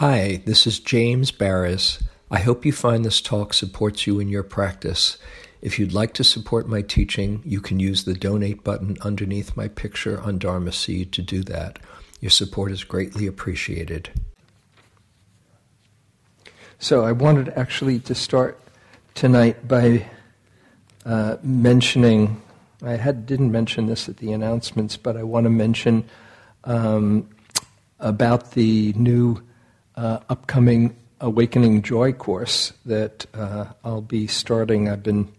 Hi, this is James Baraz. I hope you find this talk supports you in your practice. If you'd like to support my teaching, you can use the donate button underneath my picture on Dharma Seed to do that. Your support is greatly appreciated. So, I wanted actually to start tonight by uh, mentioning. I had didn't mention this at the announcements, but I want to mention um, about the new uh, upcoming Awakening Joy course that uh, I'll be starting. I've been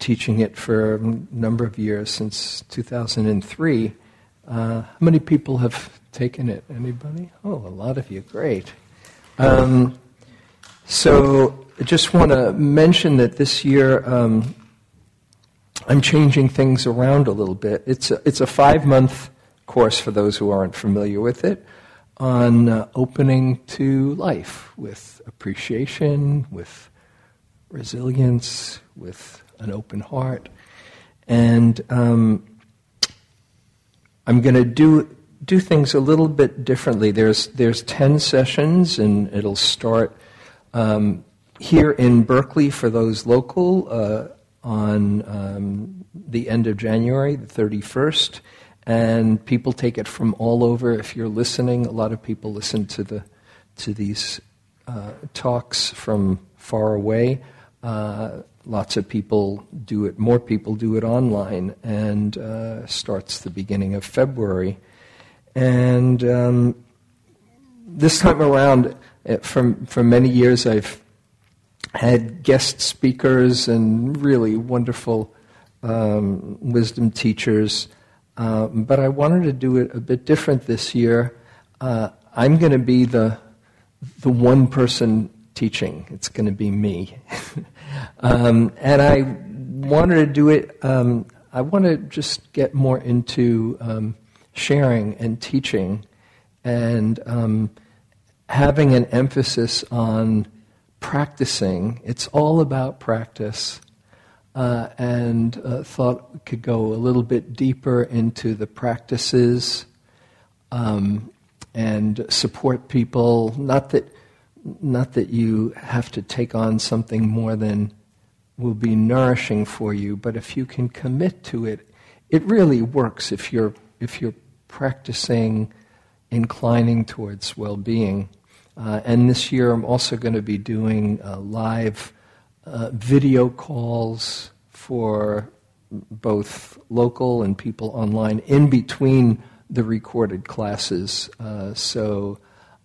teaching it for a number of years, since 2003. Uh, how many people have taken it? Anybody? Oh, a lot of you. Great. Um, so I just want to mention that this year um, I'm changing things around a little bit. It's a, it's a five month course for those who aren't familiar with it on uh, opening to life with appreciation, with resilience, with an open heart. And um, I'm going to do do things a little bit differently. There's there's ten sessions, and it'll start um, here in Berkeley for those local uh, on um, the end of January, the 31st, and people take it from all over. If you're listening, a lot of people listen to the to these uh, talks from far away. Uh, lots of people do it. More people do it online, and uh, starts the beginning of February. And um, this time around, uh, from for many years, I've had guest speakers and really wonderful um, wisdom teachers. Uh, but I wanted to do it a bit different this year. Uh, I'm going to be the the one person teaching. It's going to be me, um, and I wanted to do it. Um, I want to just get more into um, sharing and teaching, and um, having an emphasis on practicing. It's all about practice. Uh, and uh, thought could go a little bit deeper into the practices um, and support people. Not that, not that you have to take on something more than will be nourishing for you, but if you can commit to it, it really works if you're if you're practicing inclining towards well-being. Uh, and this year, I'm also going to be doing uh, live uh, video calls for both local and people online in between the recorded classes. Uh, so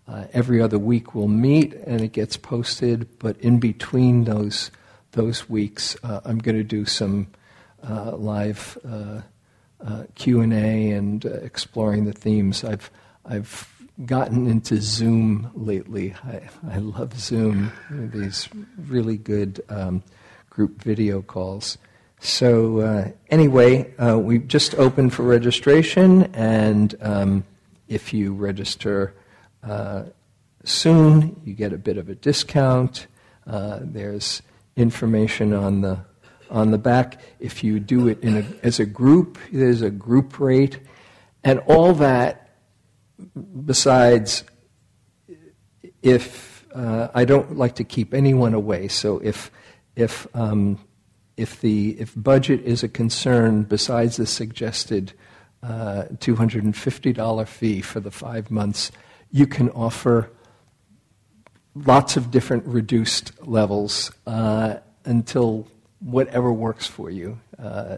uh, every other week we'll meet and it gets posted, but in between those those weeks, uh, I'm going to do some live Q and A and exploring the themes. I've I've gotten into Zoom lately. I, I love Zoom, these really good um, group video calls. So, uh, anyway, uh, we've just opened for registration, and um, if you register uh, soon, you get a bit of a discount. Uh, there's information on the on the back. If you do it in a, as a group, there's a group rate, and all that besides, if uh, I don't like to keep anyone away, so if if um, if the if budget is a concern, besides the suggested uh, two hundred and fifty dollar fee for the five months, you can offer lots of different reduced levels uh, until whatever works for you. Uh,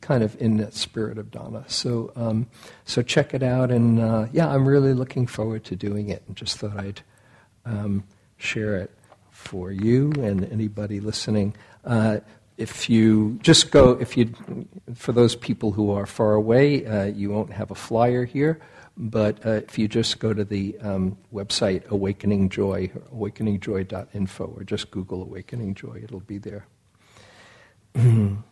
kind of in that spirit of dana. So, um, so check it out, and uh, yeah, I'm really looking forward to doing it, and just thought I'd um, share it for you and anybody listening. Uh, if you just go, if you, for those people who are far away, uh, you won't have a flyer here. But uh, if you just go to the um, website Awakening Joy, awakeningjoy.info, or just Google Awakening Joy, it'll be there.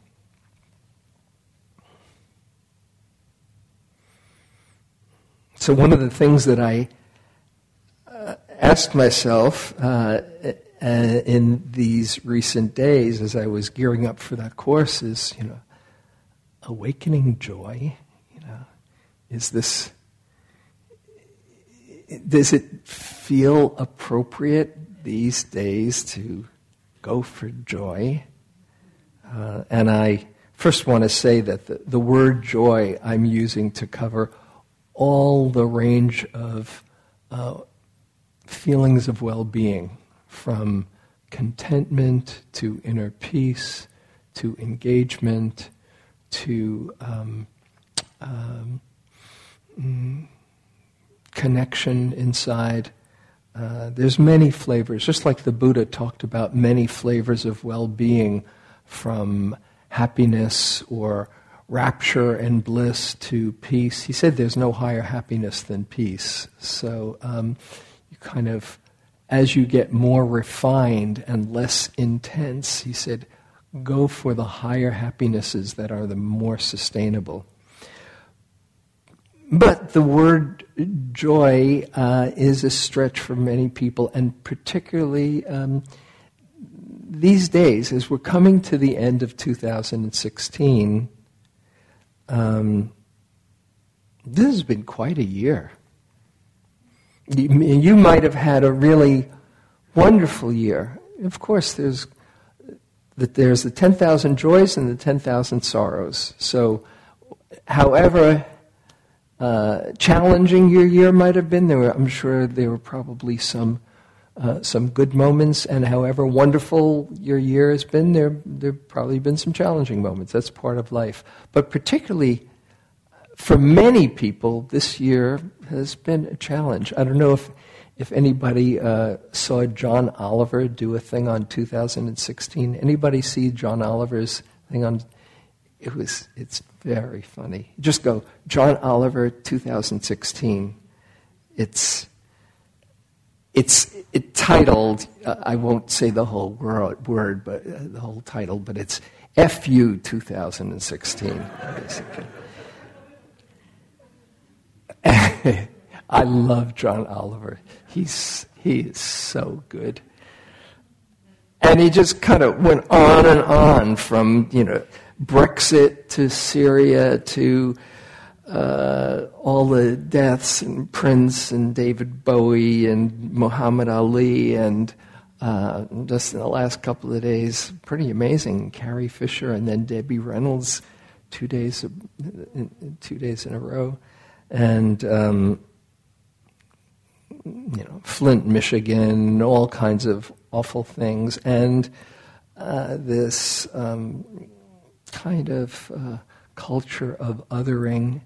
So, one of the things that I uh, asked myself uh, uh, in these recent days as I was gearing up for that course is, you know, awakening joy, you know, is this does it feel appropriate these days to go for joy? Uh, and I first want to say that the, the word joy I'm using to cover all the range of uh, feelings of well being, from contentment to inner peace to engagement to um, um, mm, connection inside. Uh, there's many flavors, just like the Buddha talked about many flavors of well-being, from happiness or rapture and bliss to peace. He said there's no higher happiness than peace. So um, you kind of, as you get more refined and less intense, he said, go for the higher happinesses that are the more sustainable. But the word joy uh, is a stretch for many people, and particularly um, these days, as we're coming to the end of 2016, um, this has been quite a year. You, you might have had a really wonderful year. Of course, there's that there's the 10,000 joys and the 10,000 sorrows. So, however uh, challenging your year might have been, there were, I'm sure there were probably some uh, some good moments, and however wonderful your year has been, there there probably been some challenging moments. That's part of life. But particularly for many people, this year has been a challenge. I don't know if if anybody uh, saw John Oliver do a thing on 2016. Anybody see John Oliver's thing on? It was. It's very funny. Just go John Oliver 2016. It's it's it titled, uh, I won't say the whole word, but uh, the whole title, but it's FU 2016, I love John Oliver. He's, he is so good. And he just kind of went on and on from, you know, Brexit to Syria to uh, all the deaths and Prince and David Bowie and Muhammad Ali and uh, just in the last couple of days, pretty amazing. Carrie Fisher and then Debbie Reynolds, two days, two days in a row, and um, you know Flint, Michigan, all kinds of awful things, and uh, this um, kind of uh, culture of othering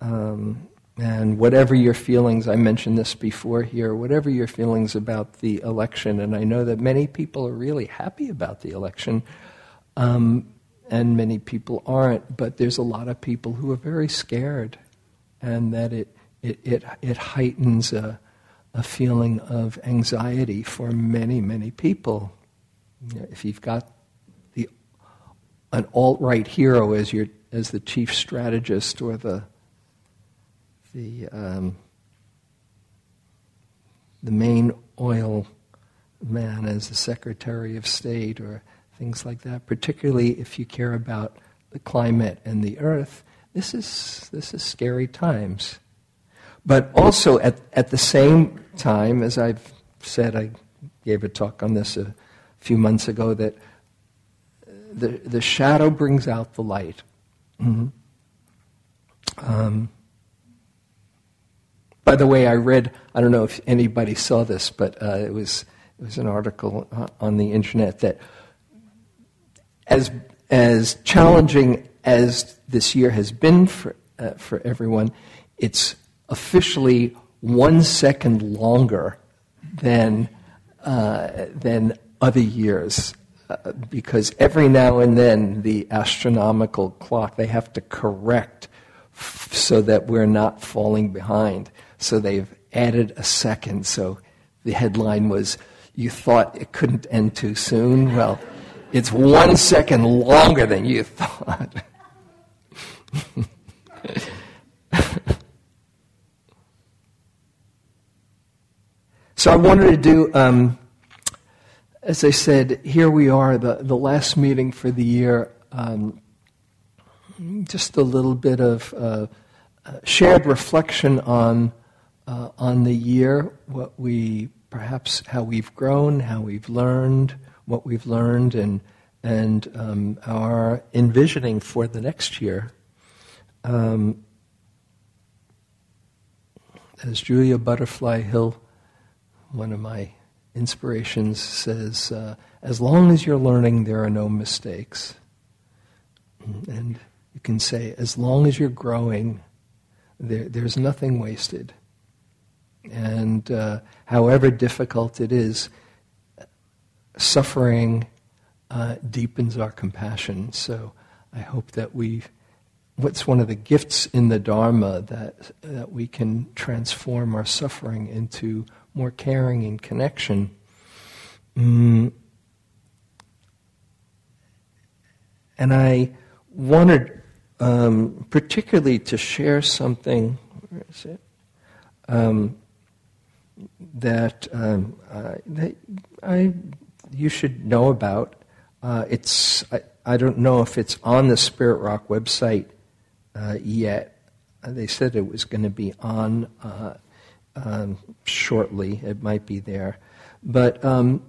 um, and whatever your feelings, I mentioned this before here, whatever your feelings about the election, and I know that many people are really happy about the election, um, and many people aren't, but there's a lot of people who are very scared, and that it, it, it, it heightens a, a feeling of anxiety for many, many people. You know, if you've got the, an alt right hero as, your, as the chief strategist or the the um, the main oil man as the Secretary of State or things like that. Particularly if you care about the climate and the earth, this is this is scary times. But also at at the same time, as I've said, I gave a talk on this a few months ago that the the shadow brings out the light. Mm-hmm. Um, by the way, I read, I don't know if anybody saw this, but uh, it, was, it was an article uh, on the internet that as, as challenging as this year has been for, uh, for everyone, it's officially one second longer than, uh, than other years. Uh, because every now and then the astronomical clock they have to correct f- so that we're not falling behind. So they've added a second. So the headline was, You thought it couldn't end too soon? Well, it's one second longer than you thought. so I wanted to do, um, as I said, here we are, the, the last meeting for the year. Um, just a little bit of uh, shared reflection on uh, on the year, what we perhaps how we've grown, how we've learned, what we've learned, and and um, our envisioning for the next year. Um, as Julia Butterfly Hill, one of my inspirations, says, uh, as long as you're learning, there are no mistakes. And you can say, as long as you're growing, there, there's nothing wasted. And uh, however difficult it is, suffering uh, deepens our compassion. So I hope that we, what's one of the gifts in the Dharma that, that we can transform our suffering into more caring and connection. Mm. And I wanted um, particularly to share something, where is it? Um, that, um, uh, that I, you should know about. Uh, it's I, I, don't know if it's on the Spirit Rock website uh, yet. Uh, they said it was going to be on uh, um, shortly. It might be there, but um,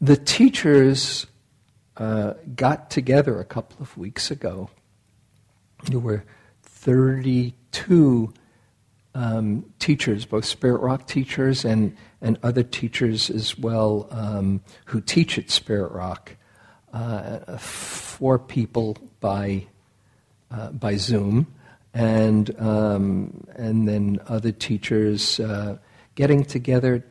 the teachers uh, got together a couple of weeks ago. There were 32 um, teachers, both Spirit Rock teachers and, and other teachers as well, um, who teach at Spirit Rock. Uh, four people by, uh, by Zoom, and, um, and then other teachers uh, getting together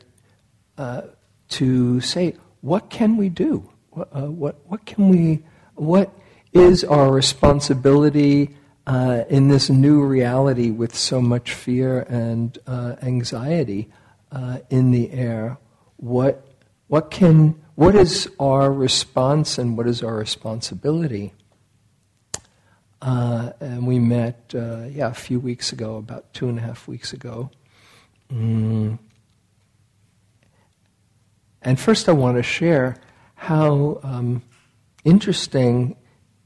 uh, to say, what can we do? What, uh, what, what can we, what is our responsibility uh, in this new reality with so much fear and uh, anxiety uh, in the air, what, what, can, what is our response and what is our responsibility? Uh, and we met, uh, yeah, a few weeks ago, about two and a half weeks ago. Mm. And first, I want to share how um, interesting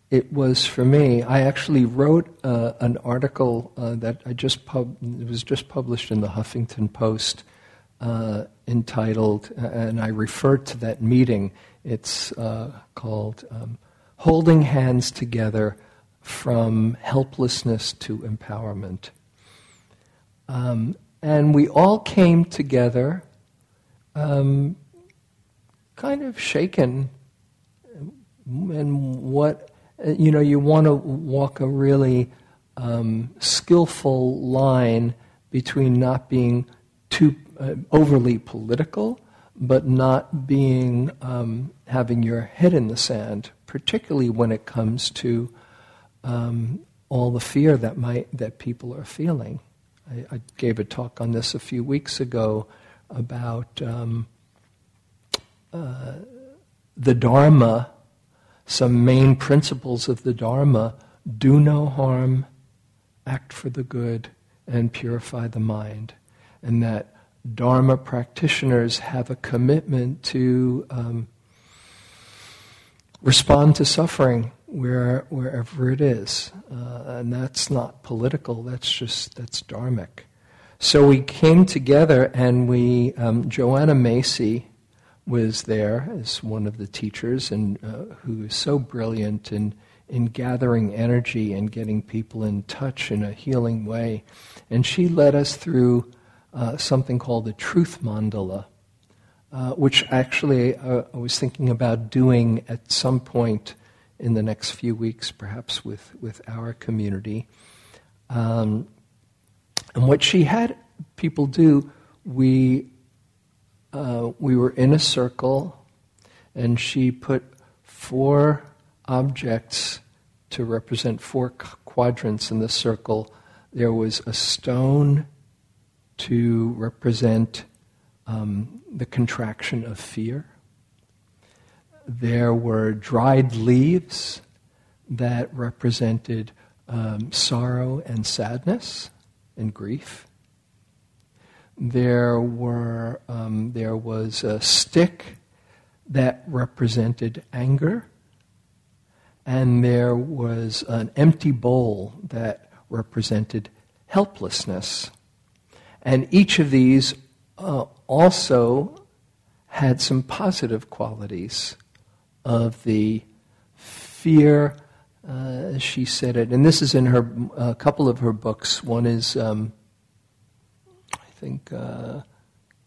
it was for me. I actually wrote uh, an article uh, that I just pub- it was just published in the Huffington Post, uh, entitled, and I referred to that meeting. It's uh, called um, "Holding Hands Together: From Helplessness to Empowerment." Um, and we all came together, um, kind of shaken, and what you know, you want to walk a really um, skillful line between not being too uh, overly political, but not being um, having your head in the sand, particularly when it comes to um, all the fear that might that people are feeling. I, I, gave a talk on this a few weeks ago about um, uh, the Dharma some main principles of the Dharma do no harm, act for the good, and purify the mind. And that Dharma practitioners have a commitment to um, respond to suffering where, wherever it is. Uh, and that's not political, that's just, that's dharmic. So we came together and we, um, Joanna Macy, was there as one of the teachers and uh, who is so brilliant in, in gathering energy and getting people in touch in a healing way. And she led us through uh, something called the Truth Mandala, uh, which actually uh, I was thinking about doing at some point in the next few weeks, perhaps with, with our community. Um, and what she had people do, we uh, we were in a circle, and she put four objects to represent four quadrants in the circle. There was a stone to represent um, the contraction of fear. There were dried leaves that represented um, sorrow and sadness and grief. There were um, there was a stick that represented anger, and there was an empty bowl that represented helplessness. and each of these uh, also had some positive qualities of the fear. Uh, she said it, and this is in her a couple of her books. One is, um, think, uh,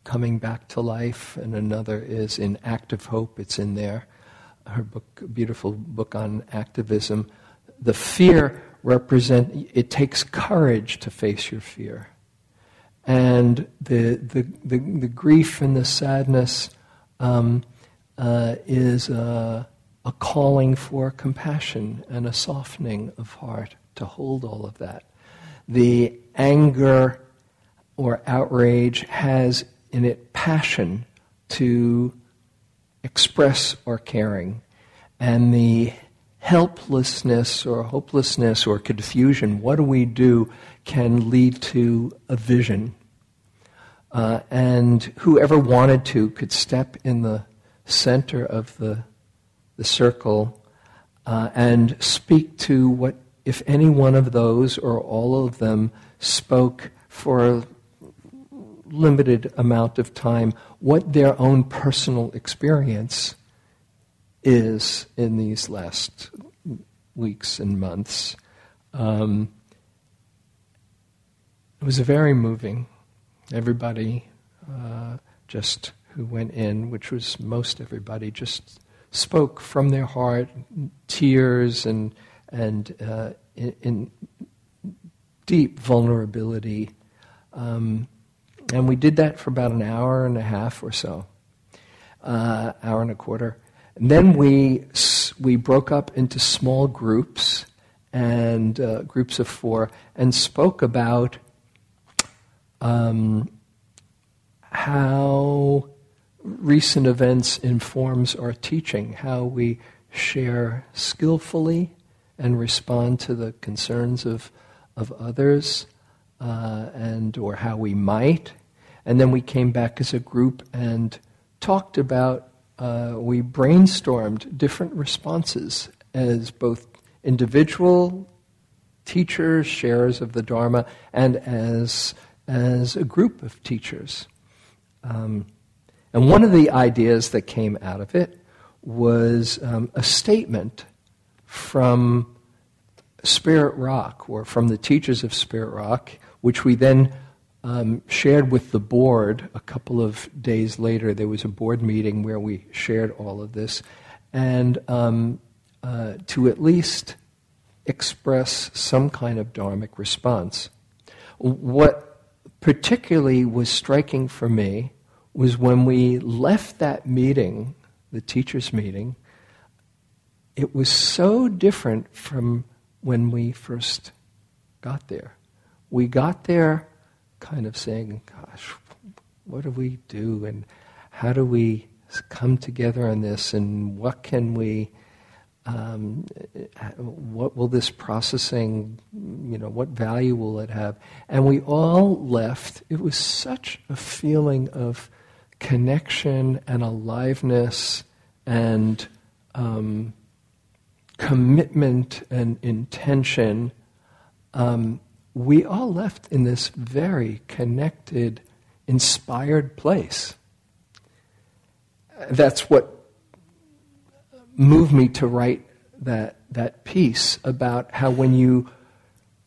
"Coming Back to Life," and another is in "Active Hope." It's in there. Her book, beautiful book on activism. The fear represent. It takes courage to face your fear and the, the, the, the, grief and the sadness um, uh, is a, a, calling for compassion and a softening of heart to hold all of that. The anger or outrage has in it passion to express our caring. And the helplessness or hopelessness or confusion, what do we do, can lead to a vision uh, and whoever wanted to could step in the center of the, the circle uh, and speak to what, if any one of those or all of them spoke for limited amount of time, what their own personal experience is in these last weeks and months. Um, it was very moving everybody uh, just who went in, which was most everybody, just spoke from their heart, tears and and uh, in, in, deep vulnerability. Um, and we did that for about an hour and a half or so, uh, hour and a quarter. And then we we broke up into small groups and uh, groups of four and spoke about um, how recent events informs our teaching, how we share skillfully and respond to the concerns of, of others, uh, and or how we might. And then we came back as a group and talked about, uh, we brainstormed different responses as both individual teachers, sharers of the Dharma, and as as a group of teachers. Um, and one of the ideas that came out of it was um, a statement from Spirit Rock, or from the teachers of Spirit Rock, which we then um, shared with the board a couple of days later. There was a board meeting where we shared all of this, and um, uh, to at least express some kind of dharmic response. What particularly was striking for me was when we left that meeting, the teachers' meeting, it was so different from when we first got there. We got there kind of saying, Gosh, what do we do? And how do we come together on this? And what can we um, what will this processing, you know, what value will it have? And we all left. It was such a feeling of connection and aliveness and um, commitment and intention. Um, we all left in this very connected, inspired place. That's what moved me to write that, that piece about how when you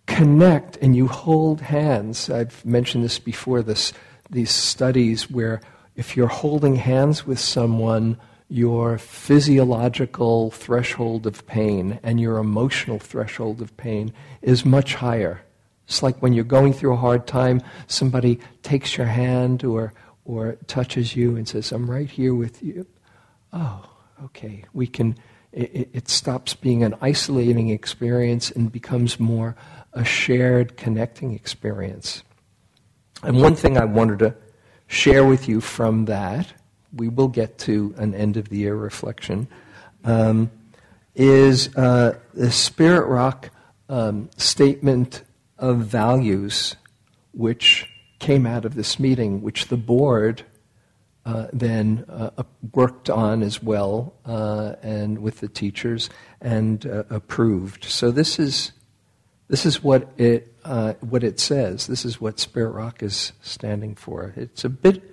connect and you hold hands, I've mentioned this before, this, these studies where if you're holding hands with someone, your physiological threshold of pain and your emotional threshold of pain is much higher. It's like when you're going through a hard time, somebody takes your hand or, or touches you and says, I'm right here with you. Oh, okay, we can, it, it stops being an isolating experience and becomes more a shared, connecting experience. And one thing I wanted to share with you from that, we will get to an end of the year reflection, um, is uh, the Spirit Rock um, statement of values which came out of this meeting, which the board uh, then uh, worked on as well uh, and with the teachers and uh, approved. So this is This is what it, uh, what it says. This is what Spirit Rock is standing for. It's a bit,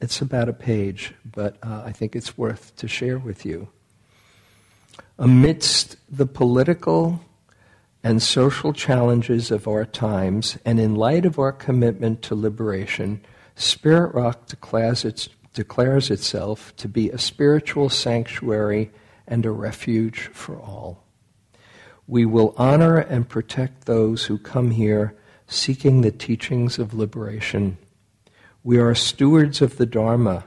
it's about a page, but uh, I think it's worth to share with you. Amidst the political and social challenges of our times, and in light of our commitment to liberation, Spirit Rock declares, its, declares itself to be a spiritual sanctuary and a refuge for all. We will honor and protect those who come here seeking the teachings of liberation. We are stewards of the Dharma.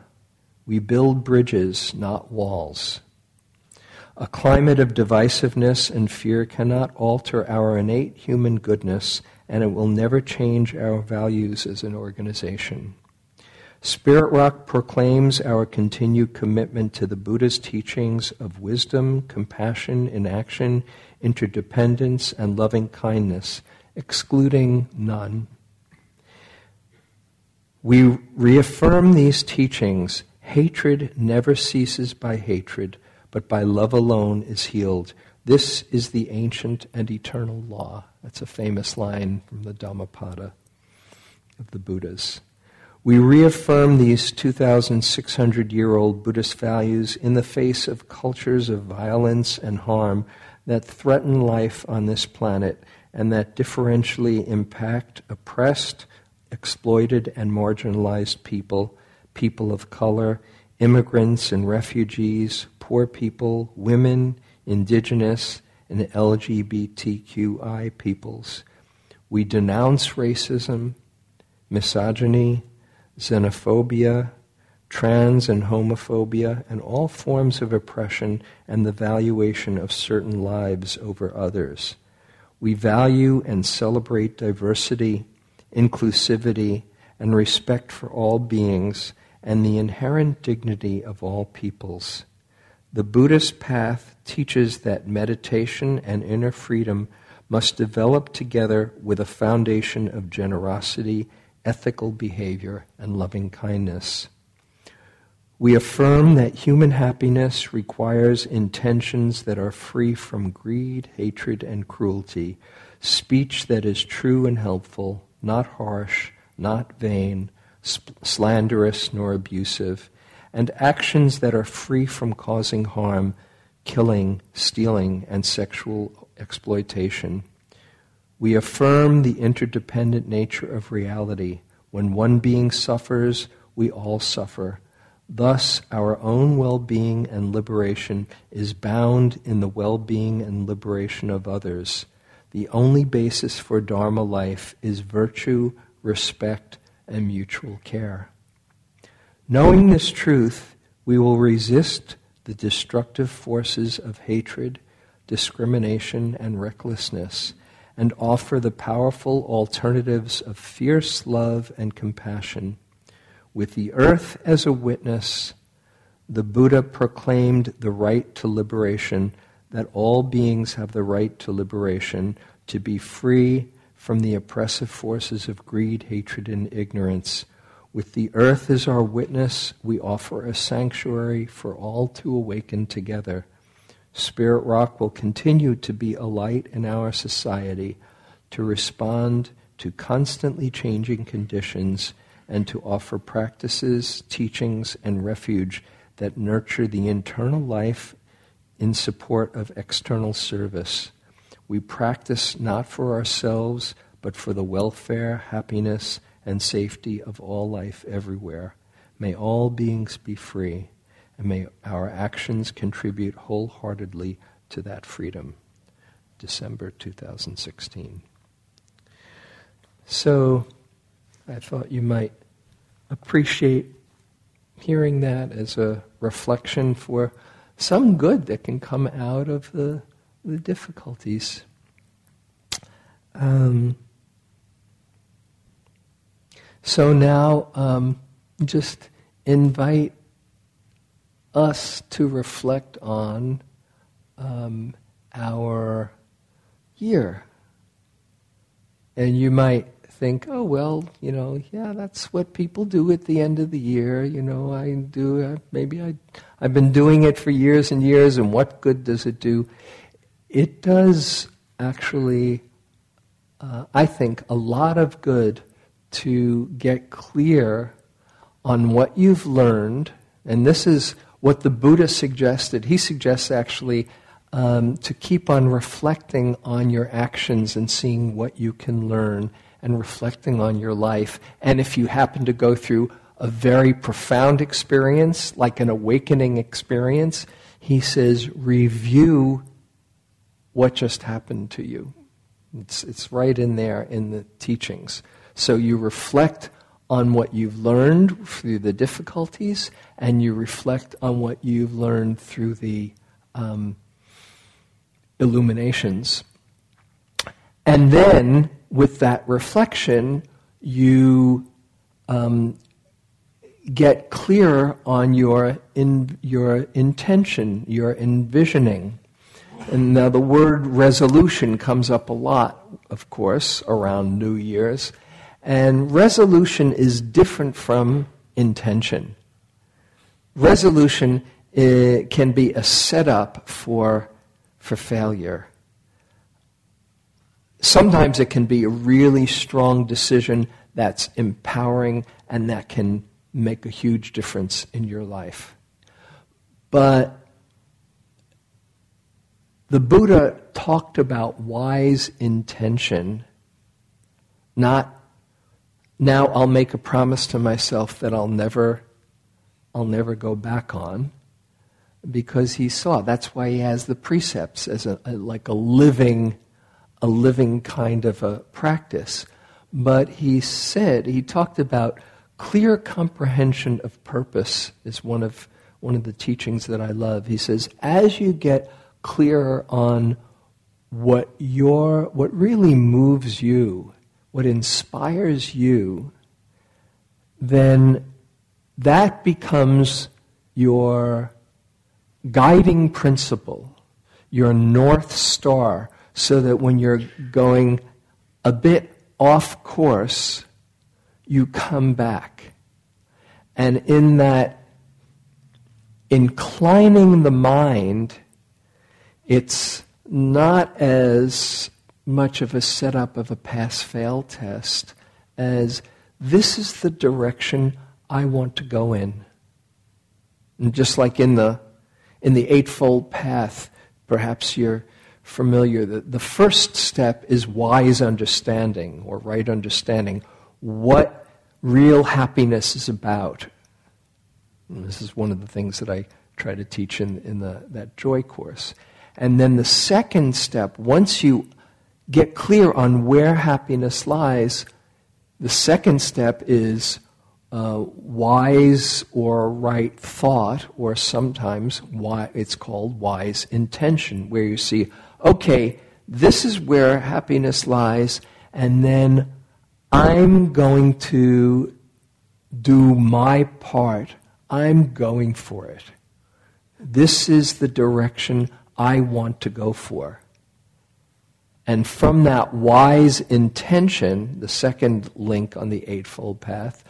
We build bridges, not walls. A climate of divisiveness and fear cannot alter our innate human goodness, and it will never change our values as an organization. Spirit Rock proclaims our continued commitment to the Buddha's teachings of wisdom, compassion in action, interdependence, and loving kindness, excluding none. We reaffirm these teachings. Hatred never ceases by hatred but by love alone is healed. This is the ancient and eternal law. That's a famous line from the Dhammapada of the Buddhas. We reaffirm these 2,600 year old Buddhist values in the face of cultures of violence and harm that threaten life on this planet and that differentially impact oppressed, exploited, and marginalized people, people of color, immigrants and refugees, poor people, women, indigenous, and LGBTQI peoples. We denounce racism, misogyny, xenophobia, trans and homophobia, and all forms of oppression and the valuation of certain lives over others. We value and celebrate diversity, inclusivity, and respect for all beings and the inherent dignity of all peoples. The Buddhist path teaches that meditation and inner freedom must develop together with a foundation of generosity, ethical behavior, and loving kindness. We affirm that human happiness requires intentions that are free from greed, hatred, and cruelty, speech that is true and helpful, not harsh, not vain, slanderous, nor abusive, and actions that are free from causing harm, killing, stealing, and sexual exploitation. We affirm the interdependent nature of reality. When one being suffers, we all suffer. Thus, our own well being and liberation is bound in the well being and liberation of others. The only basis for Dharma life is virtue, respect, and mutual care. Knowing this truth, we will resist the destructive forces of hatred, discrimination, and recklessness, and offer the powerful alternatives of fierce love and compassion. With the earth as a witness, the Buddha proclaimed the right to liberation, that all beings have the right to liberation, to be free from the oppressive forces of greed, hatred, and ignorance with the earth as our witness, we offer a sanctuary for all to awaken together. Spirit Rock will continue to be a light in our society to respond to constantly changing conditions and to offer practices, teachings, and refuge that nurture the internal life in support of external service. We practice not for ourselves, but for the welfare, happiness, and safety of all life everywhere. May all beings be free, and may our actions contribute wholeheartedly to that freedom. December 2016. So, I thought you might appreciate hearing that as a reflection for some good that can come out of the, the difficulties. Um, so now um, just invite us to reflect on um, our year. And you might think, oh, well, you know, yeah, that's what people do at the end of the year. You know, I do, maybe I, I've been doing it for years and years, and what good does it do? It does actually, uh, I think, a lot of good to get clear on what you've learned. And this is what the Buddha suggested. He suggests actually um, to keep on reflecting on your actions and seeing what you can learn and reflecting on your life. And if you happen to go through a very profound experience, like an awakening experience, he says, review what just happened to you. It's, it's right in there in the teachings. So you reflect on what you've learned through the difficulties, and you reflect on what you've learned through the um, illuminations. And then, with that reflection, you um, get clear on your, in, your intention, your envisioning. And now the word resolution comes up a lot, of course, around New Year's. And resolution is different from intention. Resolution uh, can be a setup for, for failure. Sometimes it can be a really strong decision that's empowering and that can make a huge difference in your life. But the Buddha talked about wise intention, not now I'll make a promise to myself that I'll never I'll never go back on because he saw. That's why he has the precepts as a, a like a living a living kind of a practice. But he said he talked about clear comprehension of purpose is one of one of the teachings that I love. He says as you get clearer on what your what really moves you what inspires you, then that becomes your guiding principle, your north star, so that when you're going a bit off course, you come back. And in that inclining the mind, it's not as much of a setup of a pass fail test as this is the direction I want to go in. And just like in the, in the Eightfold Path, perhaps you're familiar, that the first step is wise understanding or right understanding what real happiness is about. And this is one of the things that I try to teach in, in the, that joy course. And then the second step, once you get clear on where happiness lies, the second step is uh, wise or right thought, or sometimes why it's called wise intention, where you see, okay, this is where happiness lies, and then I'm going to do my part. I'm going for it. This is the direction I want to go for. And from that wise intention, the second link on the Eightfold Path,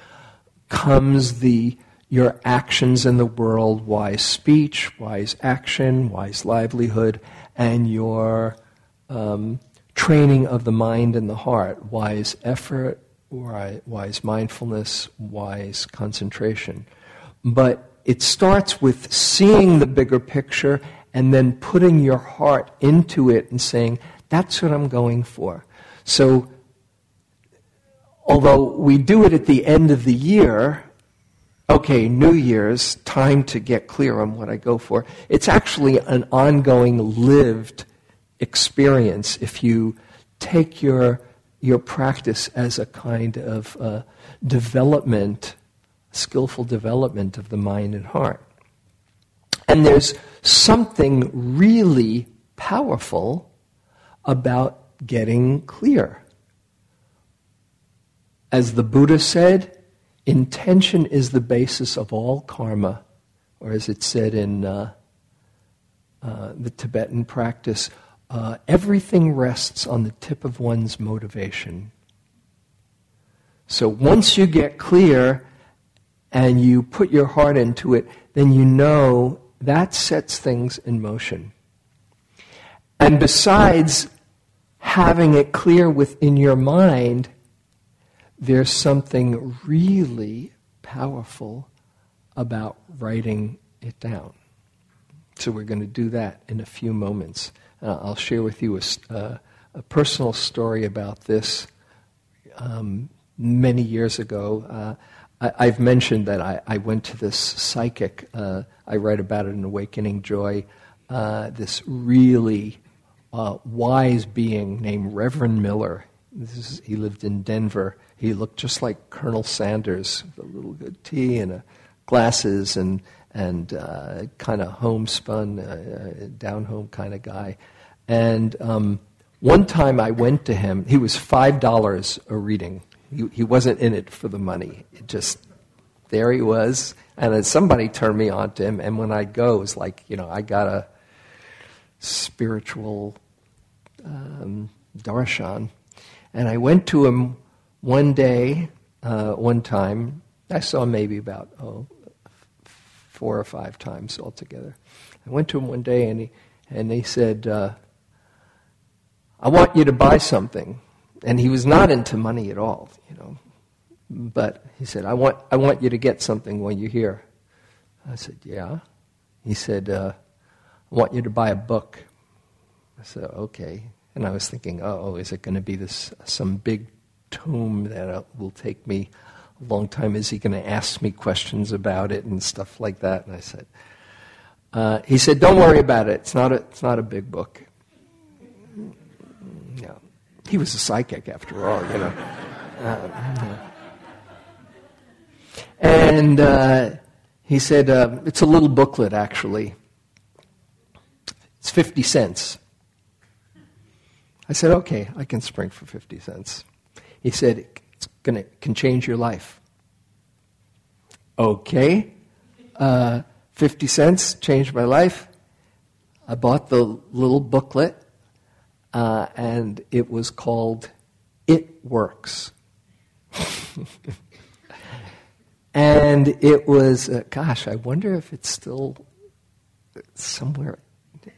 comes the your actions in the world, wise speech, wise action, wise livelihood, and your um, training of the mind and the heart, wise effort, wise mindfulness, wise concentration. But it starts with seeing the bigger picture and then putting your heart into it and saying, that's what I'm going for. So, although we do it at the end of the year, okay, New Year's, time to get clear on what I go for, it's actually an ongoing lived experience if you take your, your practice as a kind of uh, development, skillful development of the mind and heart. And there's something really powerful about getting clear. As the Buddha said, intention is the basis of all karma, or as it said in uh, uh, the Tibetan practice, uh, everything rests on the tip of one's motivation. So once you get clear and you put your heart into it, then you know that sets things in motion. And besides having it clear within your mind, there's something really powerful about writing it down. So we're going to do that in a few moments. Uh, I'll share with you a, uh, a personal story about this. Um, many years ago, uh, I, have mentioned that I, I, went to this psychic. Uh, I write about it in Awakening Joy. Uh, this really uh, wise being named Reverend Miller. Is, he lived in Denver. He looked just like Colonel Sanders, with a little tea and a, glasses and and uh, kind of homespun, uh, down home kind of guy. And um, one time I went to him. He was five dollars a reading. He, he wasn't in it for the money. It just there he was, and then somebody turned me on to him. And when I go, it's like you know I got a spiritual um, darshan, and I went to him one day, uh, one time. I saw maybe about oh four or five times altogether. I went to him one day and he, and he said, uh, I want you to buy something. And he was not into money at all, you know. But he said, I want, I want you to get something when you're here. I said, Yeah. He said, uh, I want you to buy a book. I said, Okay. And I was thinking, oh, is it going to be this some big tome that uh, will take me a long time. Is he going to ask me questions about it and stuff like that? And I said, uh, he said, don't worry about it. It's not a, it's not a big book. Yeah. He was a psychic after all, you know. Uh, and uh, he said, uh, it's a little booklet, actually. It's 50 cents. I said, okay, I can spring for 50 cents. He said, gonna, can change your life. Okay, uh, 50 cents changed my life. I bought the little booklet, uh, and it was called It Works. and it was, uh, gosh, I wonder if it's still somewhere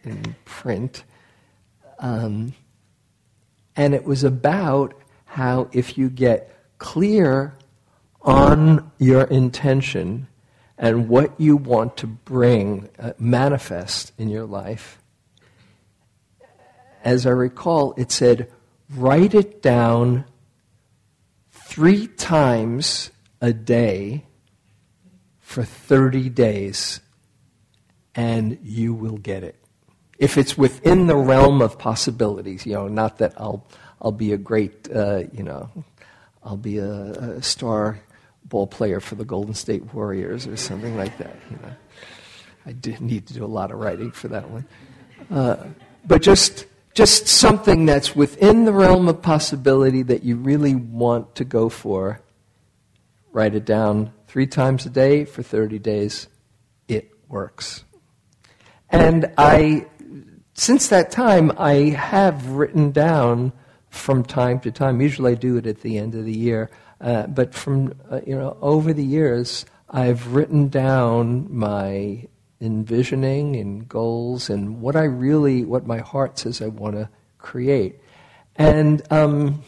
in print. Um, and it was about how if you get clear on your intention and what you want to bring, uh, manifest in your life, as I recall, it said, write it down three times a day for 30 days, and you will get it. If it's within the realm of possibilities, you know, not that I'll, I'll be a great, uh, you know, I'll be a, a, star ball player for the Golden State Warriors or something like that. You know, I did need to do a lot of writing for that one, uh, but just just something that's within the realm of possibility that you really want to go for. Write it down three times a day for 30 days. It works. And I, since that time, I have written down from time to time. Usually I do it at the end of the year. Uh, but from, uh, you know, over the years, I've written down my envisioning and goals and what I really, what my heart says I want to create. And um,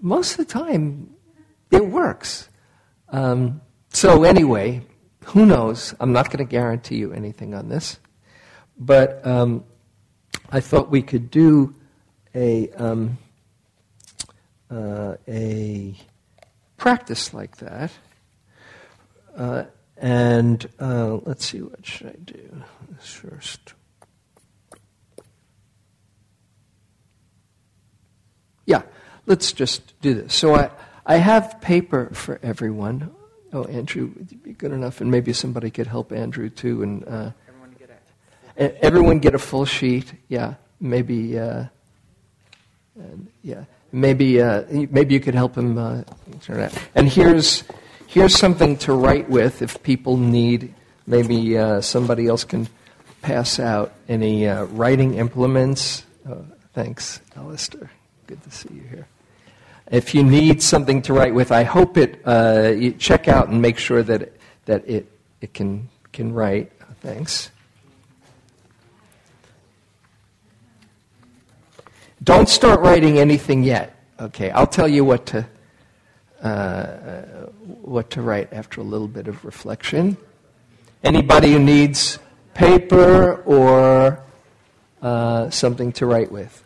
most of the time, it works. Um, so, anyway, who knows? I'm not going to guarantee you anything on this. But um, I thought we could do a, um, uh, a practice like that. Uh, and uh, let's see, what should I do first? Yeah, let's just do this. So I, I have paper for everyone. Oh, Andrew, would you be good enough? And maybe somebody could help Andrew too. And uh, everyone get a everyone get a full sheet. Yeah, maybe. Uh, and yeah, maybe uh, maybe you could help him uh, turn. And here's here's something to write with if people need. Maybe uh, somebody else can pass out any uh, writing implements. Thanks, Alistair. Good to see you here. If you need something to write with, I hope it. Uh, you check out and make sure that it, that it it can can write. Thanks. Don't start writing anything yet. Okay, I'll tell you what to uh, what to write after a little bit of reflection. Anybody who needs paper or uh, something to write with?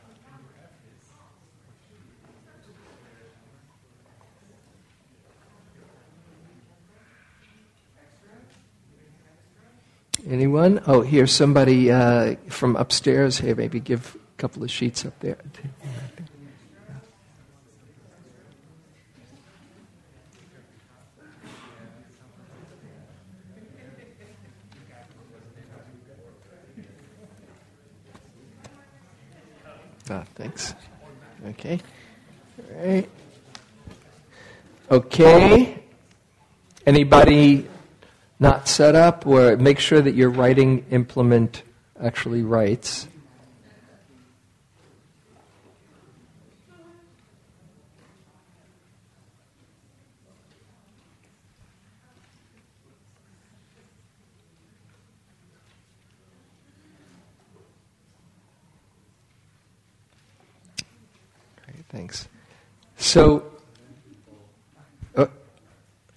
Anyone? Oh, here's somebody uh, from upstairs. Here, maybe give couple of sheets up there. Ah, thanks. Okay. All right. Okay. Anybody not set up, or make sure that your writing implement actually writes. Great, thanks. So, oh,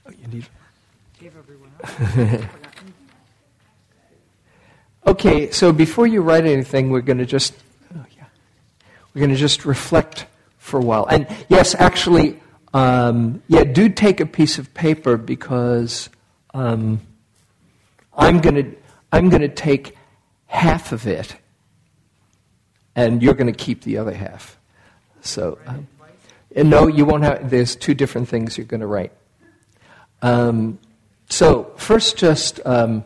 oh you need. Gave everyone okay, so before you write anything, we're going to just, oh yeah, we're going to just reflect for a while. And yes, actually, um, yeah, do take a piece of paper because um, I'm going to I'm going to take half of it, and you're going to keep the other half. So, um, no, you won't have. There's two different things you're going to write. Um, so, first, just um,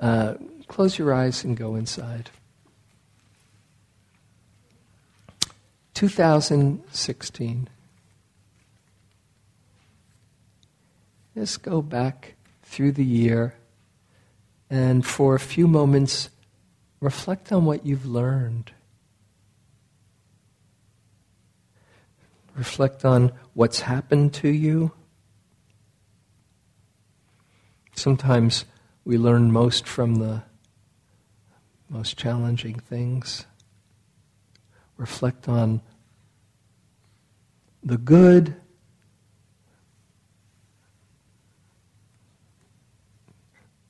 uh, close your eyes and go inside. 2016. Just go back through the year and for a few moments reflect on what you've learned. Reflect on what's happened to you Sometimes we learn most from the most challenging things. Reflect on the good,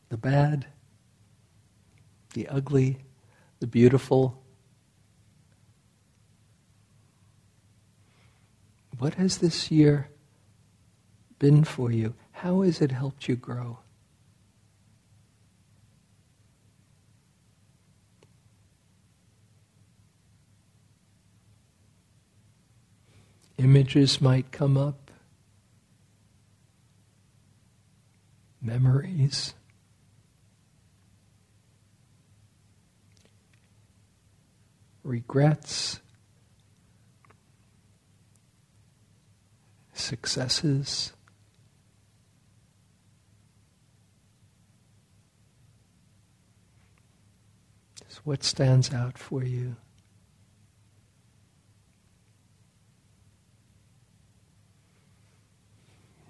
the bad, the ugly, the beautiful. What has this year been for you? How has it helped you grow? Images might come up, memories. Regrets, successes. what stands out for you.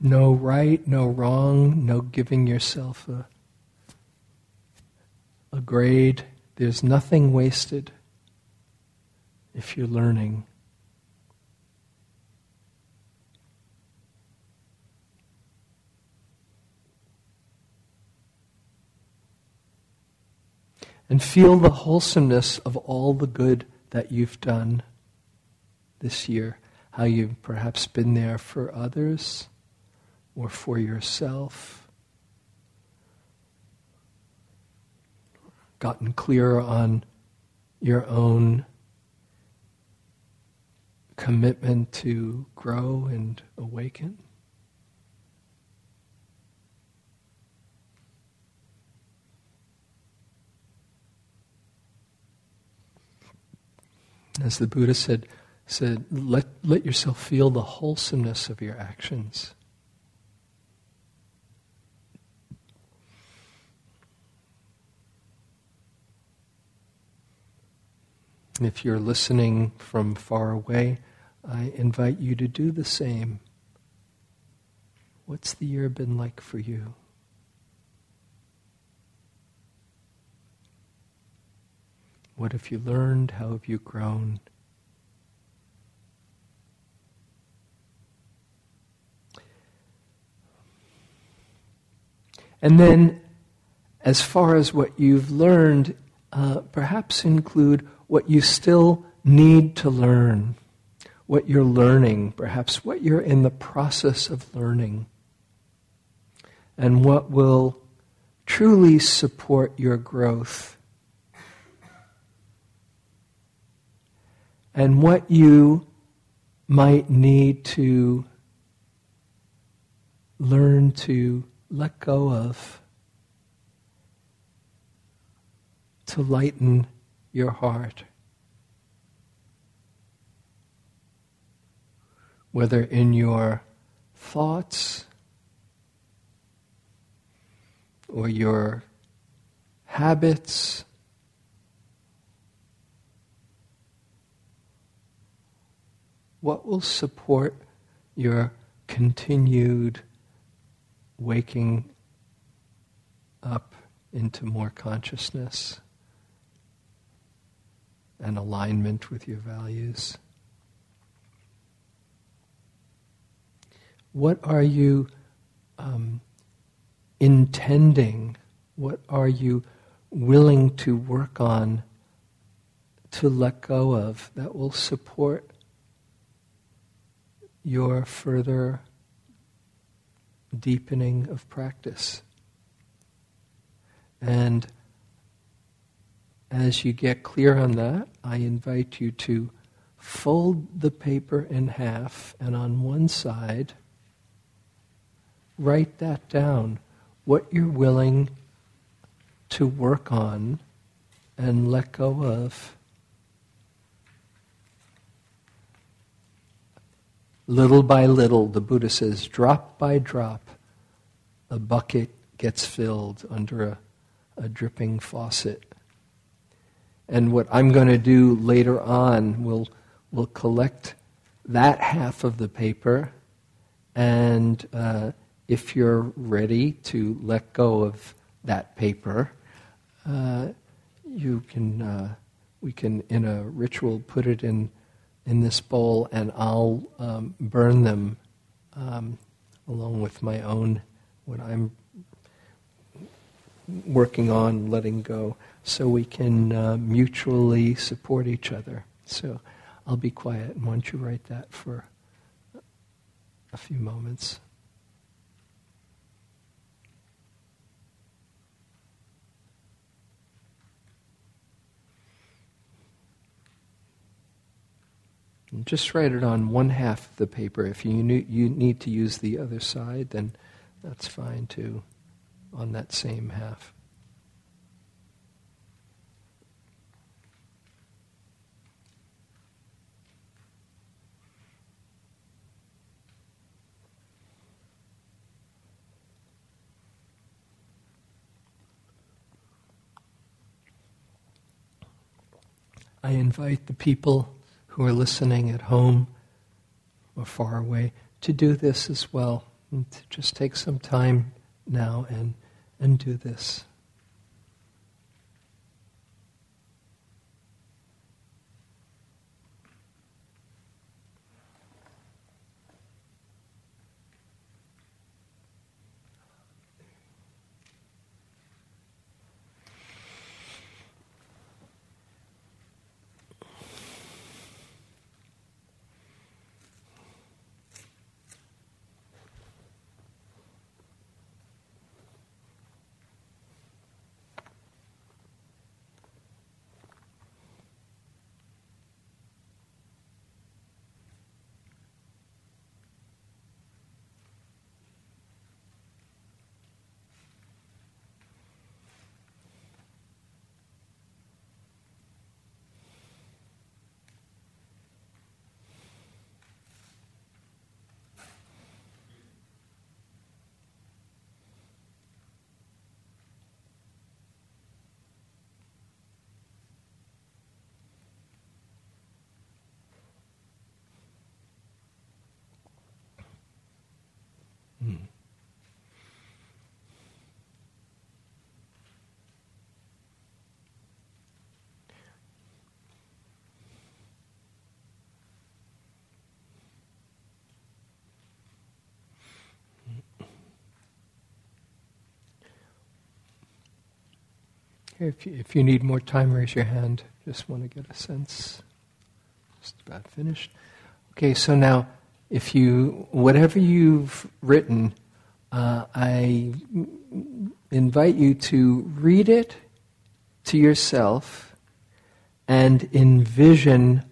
No right, no wrong, no giving yourself a, a grade. There's nothing wasted if you're learning. And feel the wholesomeness of all the good that you've done this year, how you've perhaps been there for others or for yourself. Gotten clearer on your own commitment to grow and awaken. As the Buddha said, said let, let yourself feel the wholesomeness of your actions. If you're listening from far away, I invite you to do the same. What's the year been like for you? What have you learned? How have you grown? And then, as far as what you've learned, uh, perhaps include what you still need to learn, what you're learning, perhaps what you're in the process of learning, and what will truly support your growth And what you might need to learn to let go of, to lighten your heart. Whether in your thoughts or your habits. What will support your continued waking up into more consciousness and alignment with your values? What are you um, intending? What are you willing to work on to let go of that will support your further deepening of practice. And as you get clear on that, I invite you to fold the paper in half and on one side, write that down, what you're willing to work on and let go of. Little by little, the Buddha says, drop by drop, a bucket gets filled under a, a dripping faucet. And what I'm going to do later on will will collect that half of the paper, and uh, if you're ready to let go of that paper, uh, you can uh, we can in a ritual put it in in this bowl, and I'll um, burn them um, along with my own, what I'm working on letting go, so we can uh, mutually support each other. So I'll be quiet, and why don't you write that for a few moments? And just write it on one half of the paper. If you, you need to use the other side, then that's fine too, on that same half. I invite the people who are listening at home or far away to do this as well. And to just take some time now and, and do this. Okay, if you, if you need more time, raise your hand. Just want to get a sense. Just about finished. Okay, so now, if you, whatever you've written, uh, I invite you to read it to yourself and envision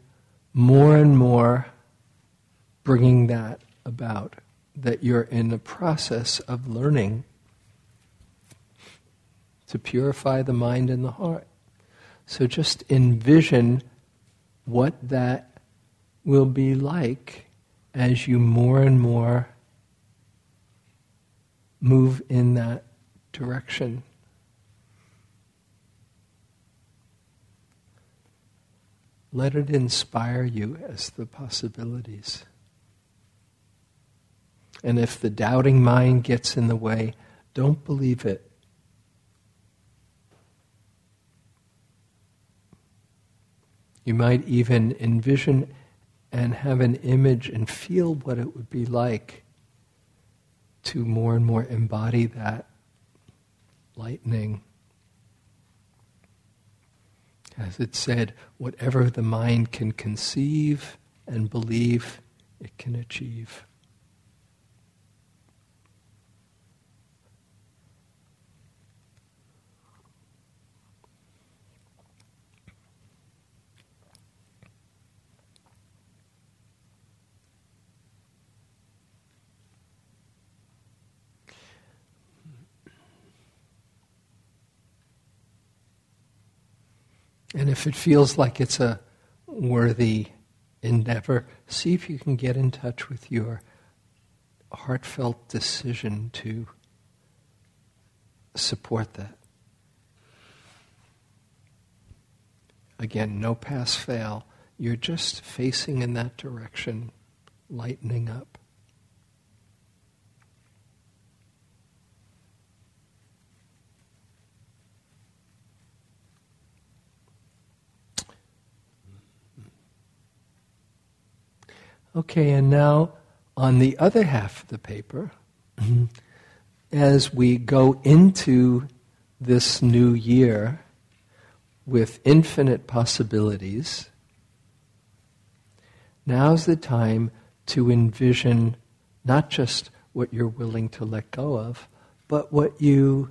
more and more bringing that about, that you're in the process of learning to purify the mind and the heart. So just envision what that will be like as you more and more move in that direction. Let it inspire you as the possibilities. And if the doubting mind gets in the way, don't believe it. You might even envision and have an image and feel what it would be like to more and more embody that lightning. As it said, whatever the mind can conceive and believe, it can achieve. And if it feels like it's a worthy endeavor, see if you can get in touch with your heartfelt decision to support that. Again, no pass fail. You're just facing in that direction, lightening up. Okay, and now on the other half of the paper, as we go into this new year with infinite possibilities, now's the time to envision not just what you're willing to let go of, but what you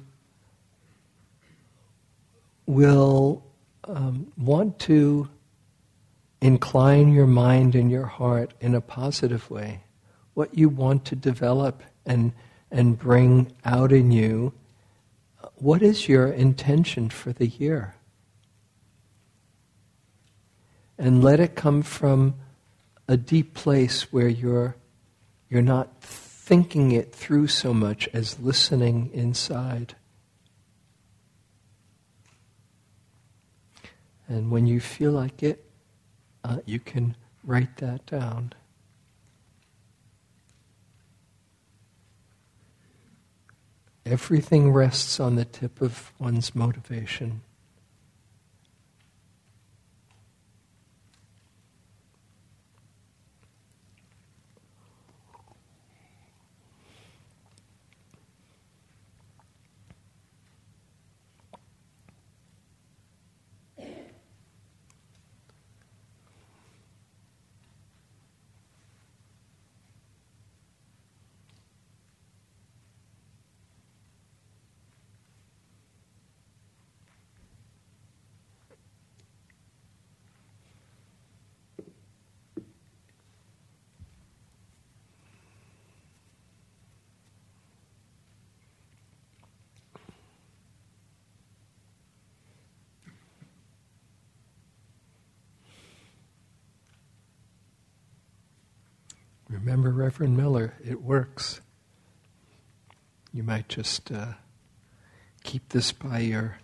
will um, want to incline your mind and your heart in a positive way. What you want to develop and, and bring out in you. What is your intention for the year? And let it come from a deep place where you're, you're not thinking it through so much as listening inside. And when you feel like it, uh, you can write that down. Everything rests on the tip of one's motivation. Reverend Miller, it works. You might just uh, keep this by your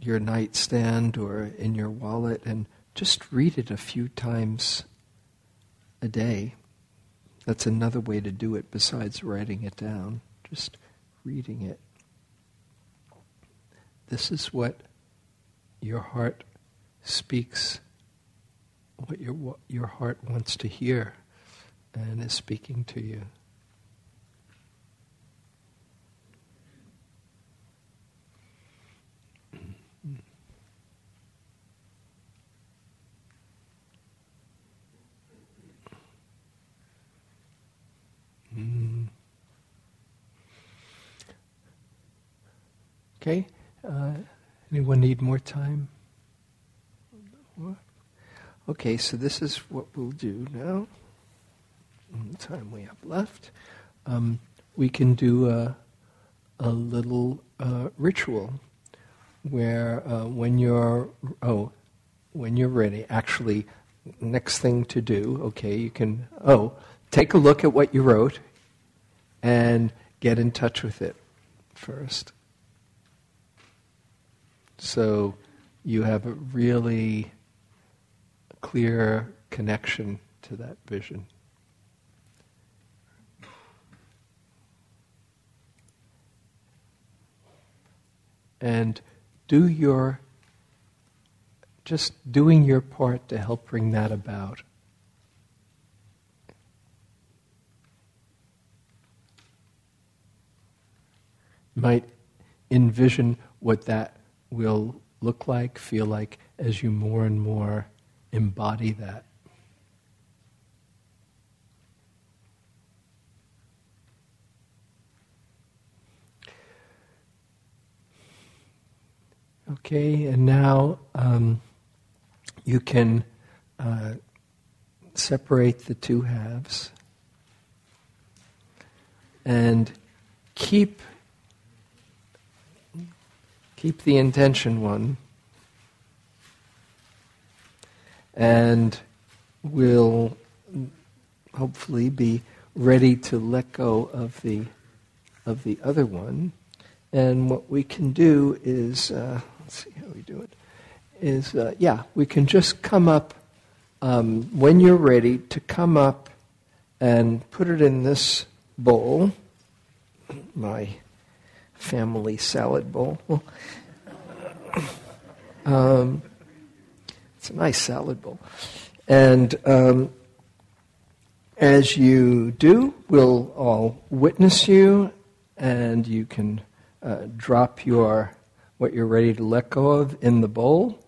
your nightstand or in your wallet and just read it a few times a day. That's another way to do it besides writing it down. Just reading it. This is what your heart speaks what your, what your heart wants to hear and is speaking to you. Mm. Okay? Uh, anyone need more time? Okay, so this is what we'll do now. The time we have left, um, we can do a, a little uh, ritual where uh, when you're oh when you're ready, actually, next thing to do, okay, you can oh take a look at what you wrote and get in touch with it first. So you have a really clear connection to that vision. And do your, just doing your part to help bring that about. Might envision what that will look like, feel like as you more and more embody that. Okay, and now um, you can uh, separate the two halves and keep keep the intention one and we'll hopefully be ready to let go of the of the other one. And what we can do is, uh, let's see how we do it. Is uh, yeah, we can just come up um, when you're ready to come up and put it in this bowl, my family salad bowl. Um, it's a nice salad bowl. And um, as you do, we'll all witness you, and you can uh, drop your what you're ready to let go of in the bowl.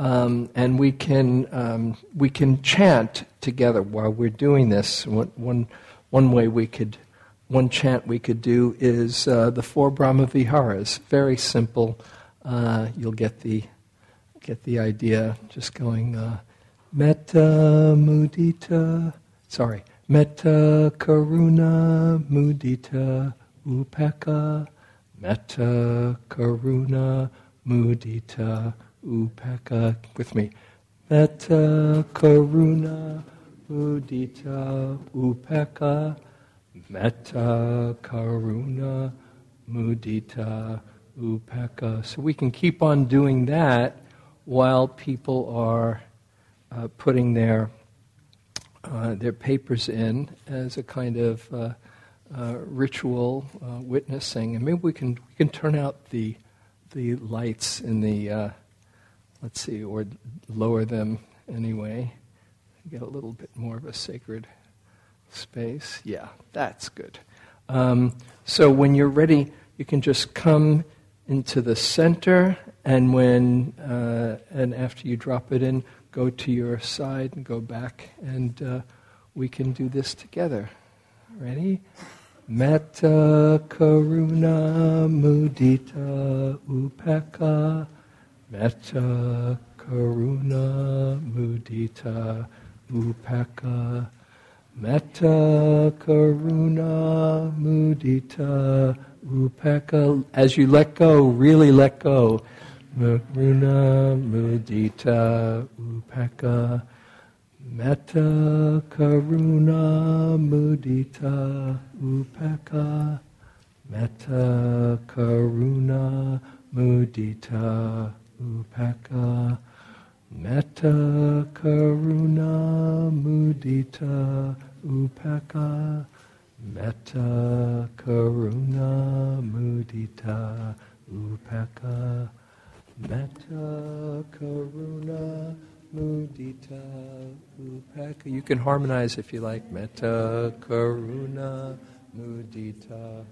Um, and we can um, we can chant together while we're doing this. One, one, one way we could one chant we could do is uh, the four Brahma Viharas. Very simple. Uh, you'll get the get the idea. Just going uh, metta mudita. Sorry, metta karuna mudita upeka. Metta karuna mudita upeka. With me. Metta karuna mudita upeka. Metta karuna mudita upeka. So we can keep on doing that while people are uh, putting their uh, their papers in as a kind of uh, uh ritual uh, witnessing, and maybe we can we can turn out the the lights in the uh, let's see, or lower them anyway. Get a little bit more of a sacred space. Yeah, that's good. Um, so when you're ready, you can just come into the center, and when uh, and after you drop it in, go to your side and go back, and uh, we can do this together. Ready? Metta karuna mudita upeka. Metta karuna mudita upeka. Metta karuna mudita upeka. As you let go, really let go. Karuna mudita upeka. Metta karuna mudita upeka. Metta karuna mudita upeka. Metta karuna mudita upeka metta karuna mudita upeka metta karuna mudita upeka you can harmonize if you like. Metta karuna mudita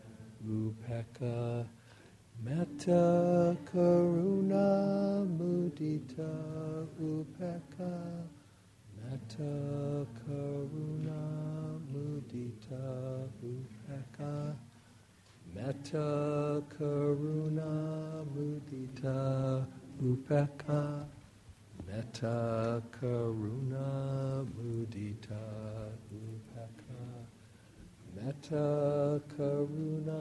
upeka metta karuna mudita upeka Metta karuna mudita upeka. Metta Karuna Mudita Upeka. Metta Karuna Mudita Upeka. Metta Karuna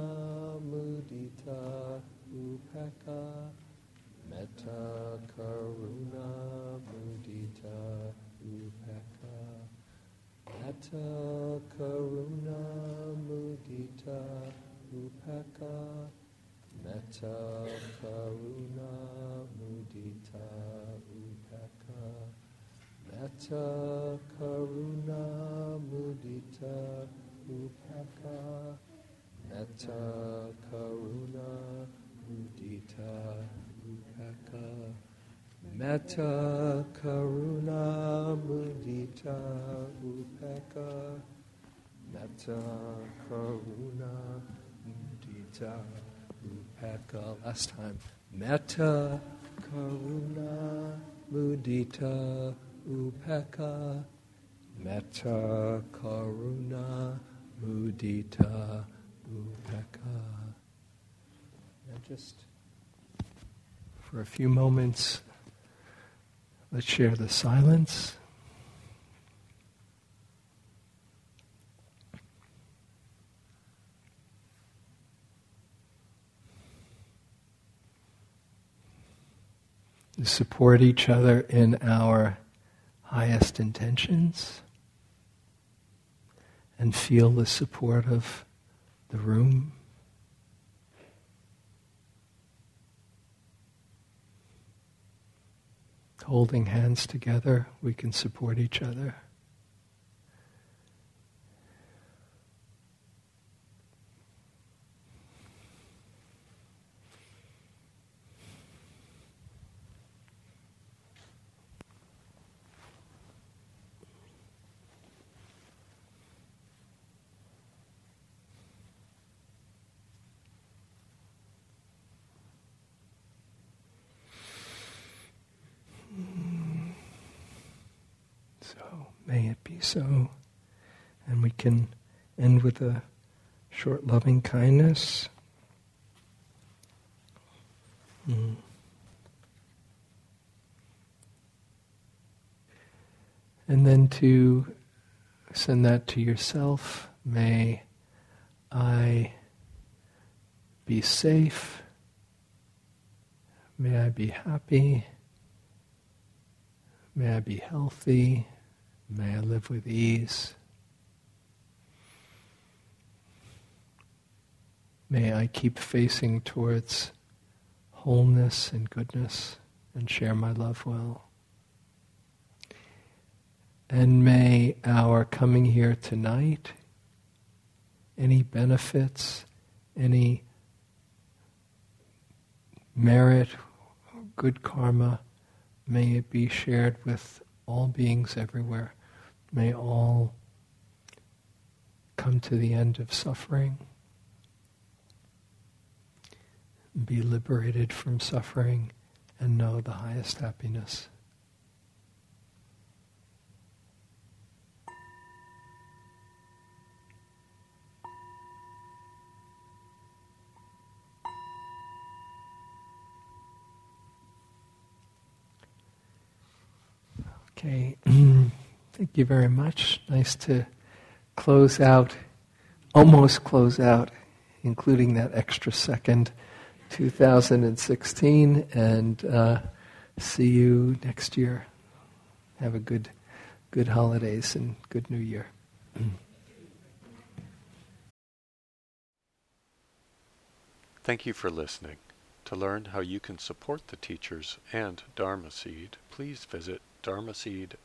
Mudita Upeka. Metta Karuna Mudita Upeka uh, Karuna Mudita Upeka Metta Karuna Mudita Upeka Metta Karuna Mudita Upeka Metta Karuna Mudita Upeka Metta Karuna Mudita Upeka Metta Karuna Mudita Upeka. Metta Karuna Mudita Upeka. Last time. Metta Karuna Mudita Upeka. Metta Karuna Mudita Upeka. Now just for a few moments Let's share the silence. Support each other in our highest intentions and feel the support of the room. Holding hands together, we can support each other. May it be so. And we can end with a short loving kindness. Mm. And then to send that to yourself. May I be safe. May I be happy. May I be healthy. May I live with ease. May I keep facing towards wholeness and goodness and share my love well. And may our coming here tonight, any benefits, any merit, good karma, may it be shared with all beings everywhere. May all come to the end of suffering, be liberated from suffering, and know the highest happiness. Okay. Thank you very much. Nice to close out, almost close out, including that extra second, 2016, and uh, see you next year. Have a good, good holidays and good New Year. Thank you for listening. To learn how you can support the teachers and Dharma Seed, please visit dharmaseed.org